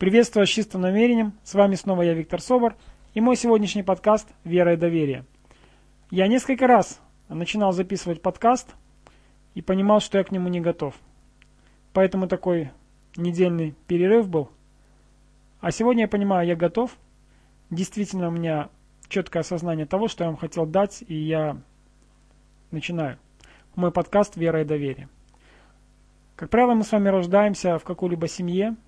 Приветствую с чистым намерением. С вами снова я, Виктор Собор, и мой сегодняшний подкаст «Вера и доверие». Я несколько раз начинал записывать подкаст и понимал, что я к нему не готов. Поэтому такой недельный перерыв был. А сегодня я понимаю, я готов. Действительно, у меня четкое осознание того, что я вам хотел дать, и я начинаю. Мой подкаст «Вера и доверие». Как правило, мы с вами рождаемся в какой-либо семье –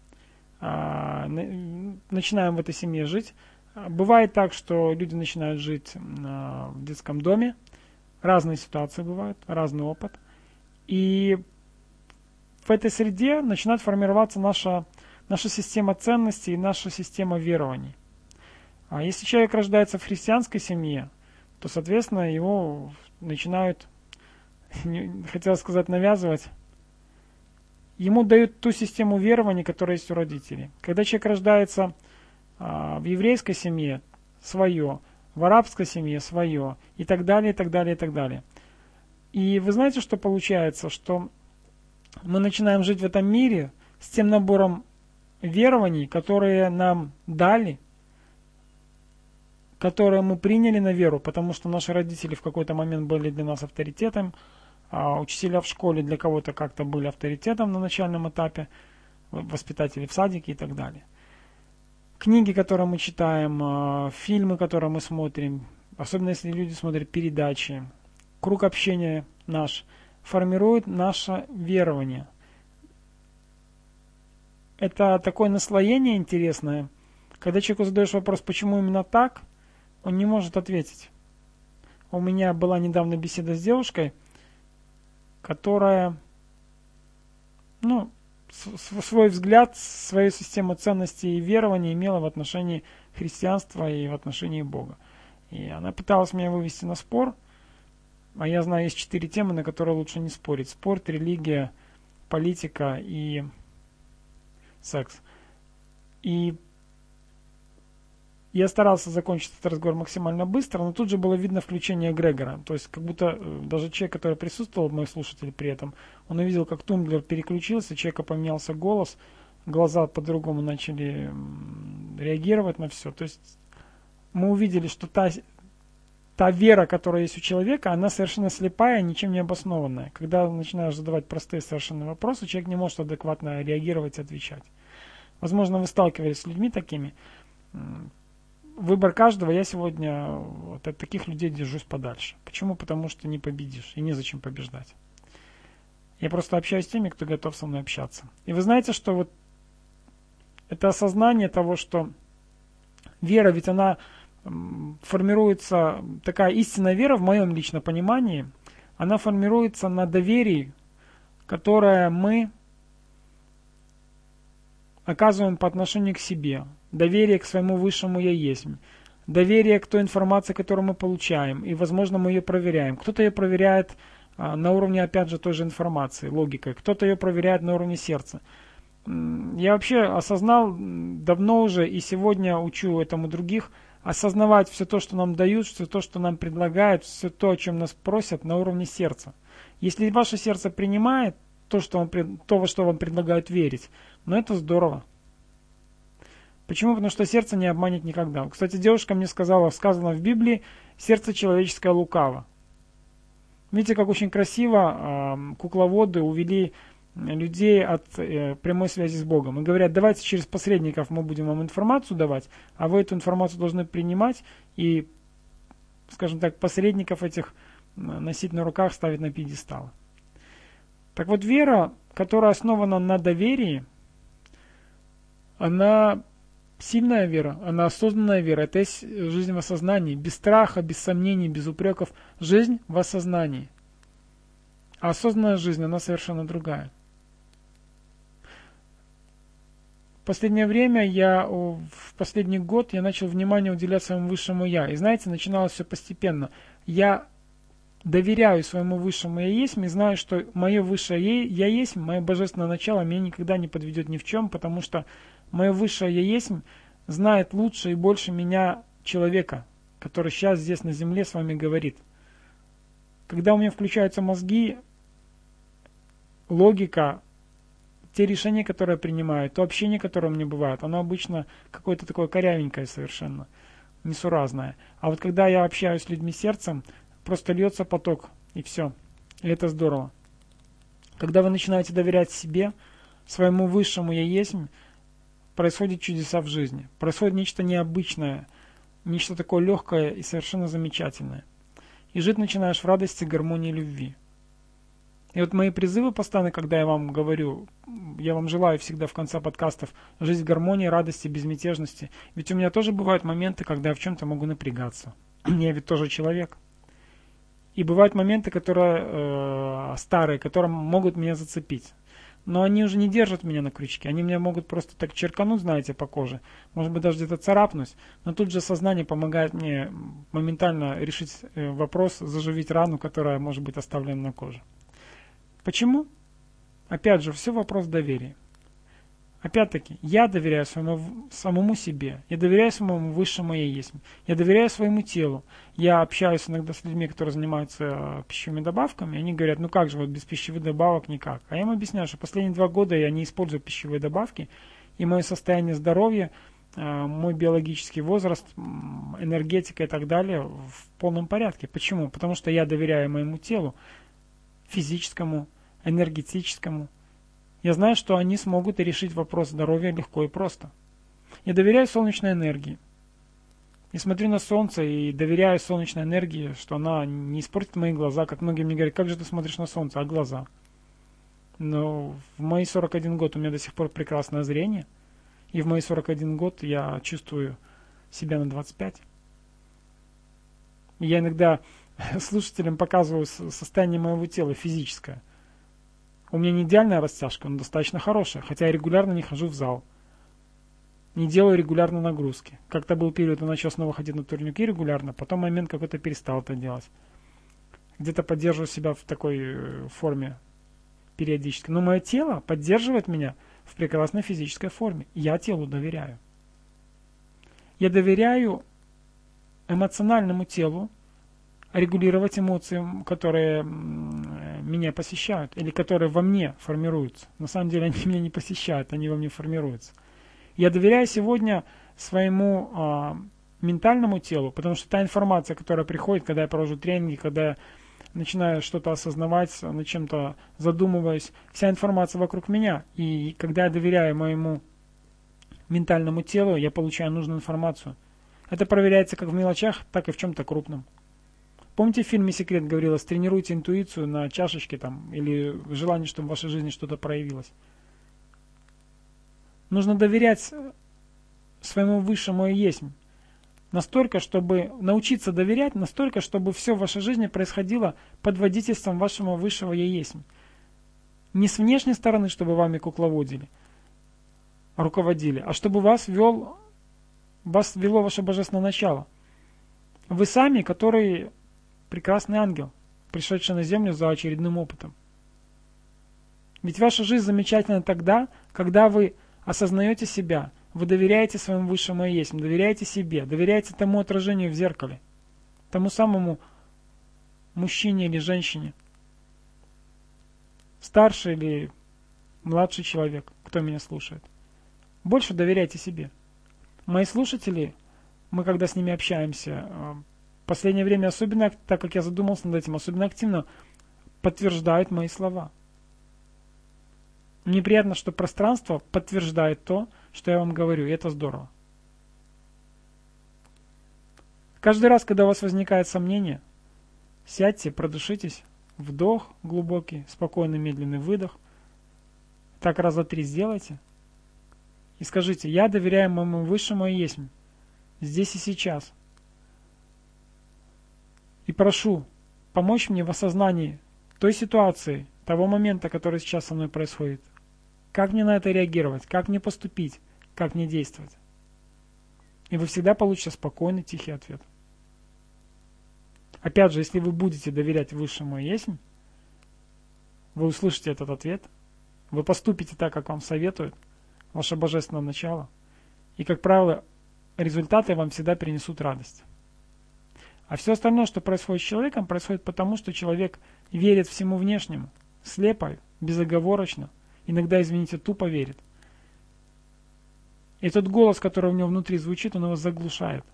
начинаем в этой семье жить. Бывает так, что люди начинают жить а, в детском доме. Разные ситуации бывают, разный опыт. И в этой среде начинает формироваться наша, наша система ценностей и наша система верований. А если человек рождается в христианской семье, то, соответственно, его начинают, хотел сказать, навязывать ему дают ту систему верований, которая есть у родителей. Когда человек рождается а, в еврейской семье, свое, в арабской семье свое, и так далее, и так далее, и так далее. И вы знаете, что получается? Что мы начинаем жить в этом мире с тем набором верований, которые нам дали, которые мы приняли на веру, потому что наши родители в какой-то момент были для нас авторитетом, учителя в школе для кого-то как-то были авторитетом на начальном этапе, воспитатели в садике и так далее. Книги, которые мы читаем, а, фильмы, которые мы смотрим, особенно если люди смотрят передачи, круг общения наш формирует наше верование. Это такое наслоение интересное. Когда человеку задаешь вопрос, почему именно так, он не может ответить. У меня была недавно беседа с девушкой, которая, ну, свой взгляд, свою систему ценностей и верований имела в отношении христианства и в отношении Бога. И она пыталась меня вывести на спор, а я знаю, есть четыре темы, на которые лучше не спорить. Спорт, религия, политика и секс. И я старался закончить этот разговор максимально быстро, но тут же было видно включение Грегора. То есть как будто э, даже человек, который присутствовал, мой слушатель при этом, он увидел, как тумблер переключился, человека поменялся голос, глаза по-другому начали реагировать на все. То есть мы увидели, что та, та вера, которая есть у человека, она совершенно слепая, ничем не обоснованная. Когда начинаешь задавать простые совершенно вопросы, человек не может адекватно реагировать и отвечать. Возможно, вы сталкивались с людьми такими, выбор каждого, я сегодня вот от таких людей держусь подальше. Почему? Потому что не победишь и незачем побеждать. Я просто общаюсь с теми, кто готов со мной общаться. И вы знаете, что вот это осознание того, что вера, ведь она формируется, такая истинная вера в моем личном понимании, она формируется на доверии, которое мы оказываем по отношению к себе, доверие к своему высшему «я есть», доверие к той информации, которую мы получаем, и, возможно, мы ее проверяем. Кто-то ее проверяет а, на уровне, опять же, той же информации, логикой, кто-то ее проверяет на уровне сердца. Я вообще осознал давно уже и сегодня учу этому других осознавать все то, что нам дают, все то, что нам предлагают, все то, о чем нас просят на уровне сердца. Если ваше сердце принимает то, что вам, то во что вам предлагают верить, ну это здорово. Почему? Потому что сердце не обманет никогда. Кстати, девушка мне сказала, сказано в Библии, сердце человеческое лукаво. Видите, как очень красиво э, кукловоды увели людей от э, прямой связи с Богом. И говорят, давайте через посредников мы будем вам информацию давать, а вы эту информацию должны принимать и, скажем так, посредников этих носить на руках, ставить на пьедестал. Так вот, вера, которая основана на доверии, она Сильная вера, она осознанная вера, это есть жизнь в осознании, без страха, без сомнений, без упреков, жизнь в осознании. А осознанная жизнь, она совершенно другая. В последнее время я, в последний год, я начал внимание уделять своему высшему я. И знаете, начиналось все постепенно. Я доверяю своему высшему я есть, и знаю, что мое высшее я есть, мое божественное начало меня никогда не подведет ни в чем, потому что мое высшее я есть знает лучше и больше меня человека, который сейчас здесь на земле с вами говорит. Когда у меня включаются мозги, логика те решения, которые я принимаю, то общение, которое у меня бывает, оно обычно какое-то такое корявенькое совершенно, несуразное. А вот когда я общаюсь с людьми сердцем, просто льется поток, и все. И это здорово. Когда вы начинаете доверять себе, своему высшему «Я есть», происходят чудеса в жизни. Происходит нечто необычное, нечто такое легкое и совершенно замечательное. И жить начинаешь в радости, гармонии любви. И вот мои призывы постоянно, когда я вам говорю, я вам желаю всегда в конце подкастов жить в гармонии, радости, безмятежности. Ведь у меня тоже бывают моменты, когда я в чем-то могу напрягаться. я ведь тоже человек. И бывают моменты, которые э, старые, которые могут меня зацепить. Но они уже не держат меня на крючке. Они меня могут просто так черкануть, знаете, по коже. Может быть, даже где-то царапнуть. Но тут же сознание помогает мне моментально решить э, вопрос, заживить рану, которая может быть оставлена на коже. Почему? Опять же, все вопрос доверия. Опять-таки, я доверяю своему, самому себе, я доверяю своему высшему я есть, я доверяю своему телу. Я общаюсь иногда с людьми, которые занимаются э, пищевыми добавками, и они говорят, ну как же, вот без пищевых добавок никак. А я им объясняю, что последние два года я не использую пищевые добавки, и мое состояние здоровья, э, мой биологический возраст, энергетика и так далее в полном порядке. Почему? Потому что я доверяю моему телу, физическому, энергетическому, я знаю, что они смогут решить вопрос здоровья легко и просто. Я доверяю солнечной энергии. И смотрю на солнце и доверяю солнечной энергии, что она не испортит мои глаза. Как многие мне говорят, как же ты смотришь на солнце, а глаза? Но в мои 41 год у меня до сих пор прекрасное зрение. И в мои 41 год я чувствую себя на 25. Я иногда слушателям показываю состояние моего тела физическое – у меня не идеальная растяжка, но достаточно хорошая, хотя я регулярно не хожу в зал. Не делаю регулярно нагрузки. Как-то был период, я начал снова ходить на турнюки регулярно, потом момент какой-то перестал это делать. Где-то поддерживаю себя в такой э, форме периодически. Но мое тело поддерживает меня в прекрасной физической форме. Я телу доверяю. Я доверяю эмоциональному телу, регулировать эмоции, которые меня посещают, или которые во мне формируются. На самом деле они меня не посещают, они во мне формируются. Я доверяю сегодня своему а, ментальному телу, потому что та информация, которая приходит, когда я провожу тренинги, когда я начинаю что-то осознавать, над чем-то задумываюсь, вся информация вокруг меня. И когда я доверяю моему ментальному телу, я получаю нужную информацию. Это проверяется как в мелочах, так и в чем-то крупном. Помните в фильме «Секрет» говорилось, тренируйте интуицию на чашечке там, или желание, чтобы в вашей жизни что-то проявилось. Нужно доверять своему высшему и есть. Настолько, чтобы научиться доверять, настолько, чтобы все в вашей жизни происходило под водительством вашего высшего я есть. Не с внешней стороны, чтобы вами кукловодили, руководили, а чтобы вас вел, вас вело ваше божественное начало. Вы сами, которые прекрасный ангел, пришедший на землю за очередным опытом. Ведь ваша жизнь замечательна тогда, когда вы осознаете себя, вы доверяете своему высшему есть, доверяете себе, доверяете тому отражению в зеркале, тому самому мужчине или женщине, старший или младший человек, кто меня слушает. Больше доверяйте себе. Мои слушатели, мы когда с ними общаемся, э, последнее время особенно, так как я задумался над этим, особенно активно подтверждают мои слова. Мне приятно, что пространство подтверждает то, что я вам говорю, и это здорово. Каждый раз, когда у вас возникает сомнение, сядьте, продышитесь, вдох глубокий, спокойный, медленный выдох. Так раза три сделайте. И скажите, я доверяю моему высшему и есть здесь и сейчас – и прошу помочь мне в осознании той ситуации, того момента, который сейчас со мной происходит. Как мне на это реагировать, как мне поступить, как мне действовать. И вы всегда получите спокойный, тихий ответ. Опять же, если вы будете доверять высшему есмь, вы услышите этот ответ, вы поступите так, как вам советуют, ваше божественное начало, и, как правило, результаты вам всегда принесут радость. А все остальное, что происходит с человеком, происходит потому, что человек верит всему внешнему, слепо, безоговорочно, иногда, извините, тупо верит. И тот голос, который у него внутри звучит, он его заглушает.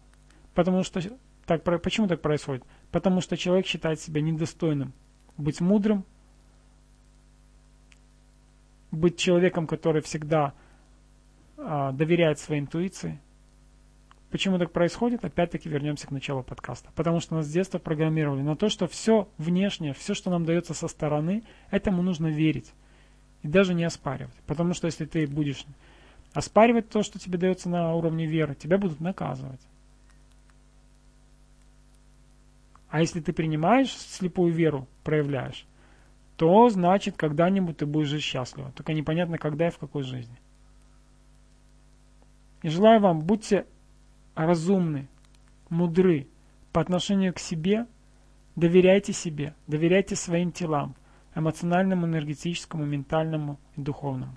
Потому что так, почему так происходит? Потому что человек считает себя недостойным быть мудрым, быть человеком, который всегда а, доверяет своей интуиции. Почему так происходит? Опять-таки вернемся к началу подкаста. Потому что нас с детства программировали на то, что все внешнее, все, что нам дается со стороны, этому нужно верить. И даже не оспаривать. Потому что если ты будешь оспаривать то, что тебе дается на уровне веры, тебя будут наказывать. А если ты принимаешь слепую веру, проявляешь, то значит когда-нибудь ты будешь жить счастливо. Только непонятно когда и в какой жизни. И желаю вам, будьте разумны, мудры по отношению к себе, доверяйте себе, доверяйте своим телам, эмоциональному, энергетическому, ментальному и духовному.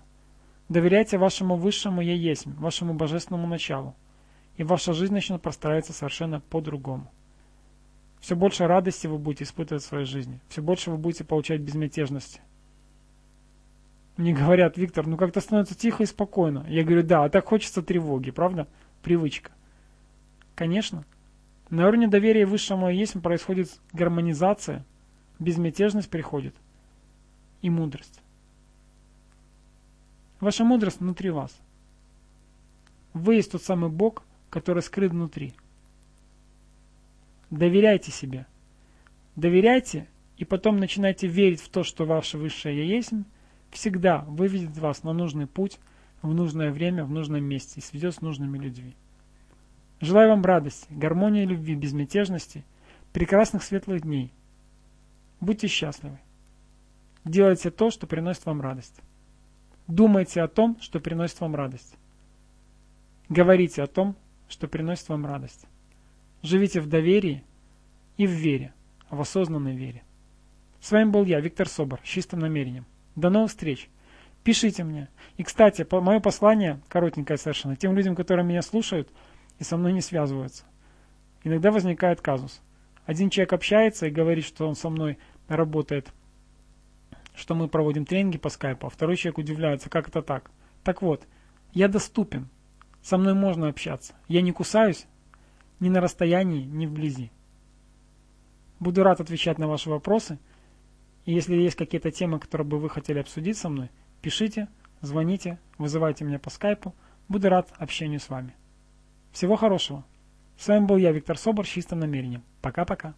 Доверяйте вашему высшему Я есть, вашему божественному началу, и ваша жизнь начнет простраиваться совершенно по-другому. Все больше радости вы будете испытывать в своей жизни, все больше вы будете получать безмятежности. Мне говорят, Виктор, ну как-то становится тихо и спокойно. Я говорю, да, а так хочется тревоги, правда? Привычка. Конечно. На уровне доверия высшему есть происходит гармонизация, безмятежность приходит и мудрость. Ваша мудрость внутри вас. Вы есть тот самый Бог, который скрыт внутри. Доверяйте себе. Доверяйте и потом начинайте верить в то, что ваше высшее Я есть, всегда выведет вас на нужный путь, в нужное время, в нужном месте и сведет с нужными людьми. Желаю вам радости, гармонии, любви, безмятежности, прекрасных светлых дней. Будьте счастливы. Делайте то, что приносит вам радость. Думайте о том, что приносит вам радость. Говорите о том, что приносит вам радость. Живите в доверии и в вере, в осознанной вере. С вами был я, Виктор Собор, с чистым намерением. До новых встреч. Пишите мне. И, кстати, мое послание, коротенькое совершенно, тем людям, которые меня слушают – и со мной не связываются. Иногда возникает казус. Один человек общается и говорит, что он со мной работает, что мы проводим тренинги по скайпу, а второй человек удивляется, как это так. Так вот, я доступен, со мной можно общаться. Я не кусаюсь ни на расстоянии, ни вблизи. Буду рад отвечать на ваши вопросы. И если есть какие-то темы, которые бы вы хотели обсудить со мной, пишите, звоните, вызывайте меня по скайпу. Буду рад общению с вами. Всего хорошего. С вами был я, Виктор Собор, с чистым намерением. Пока-пока.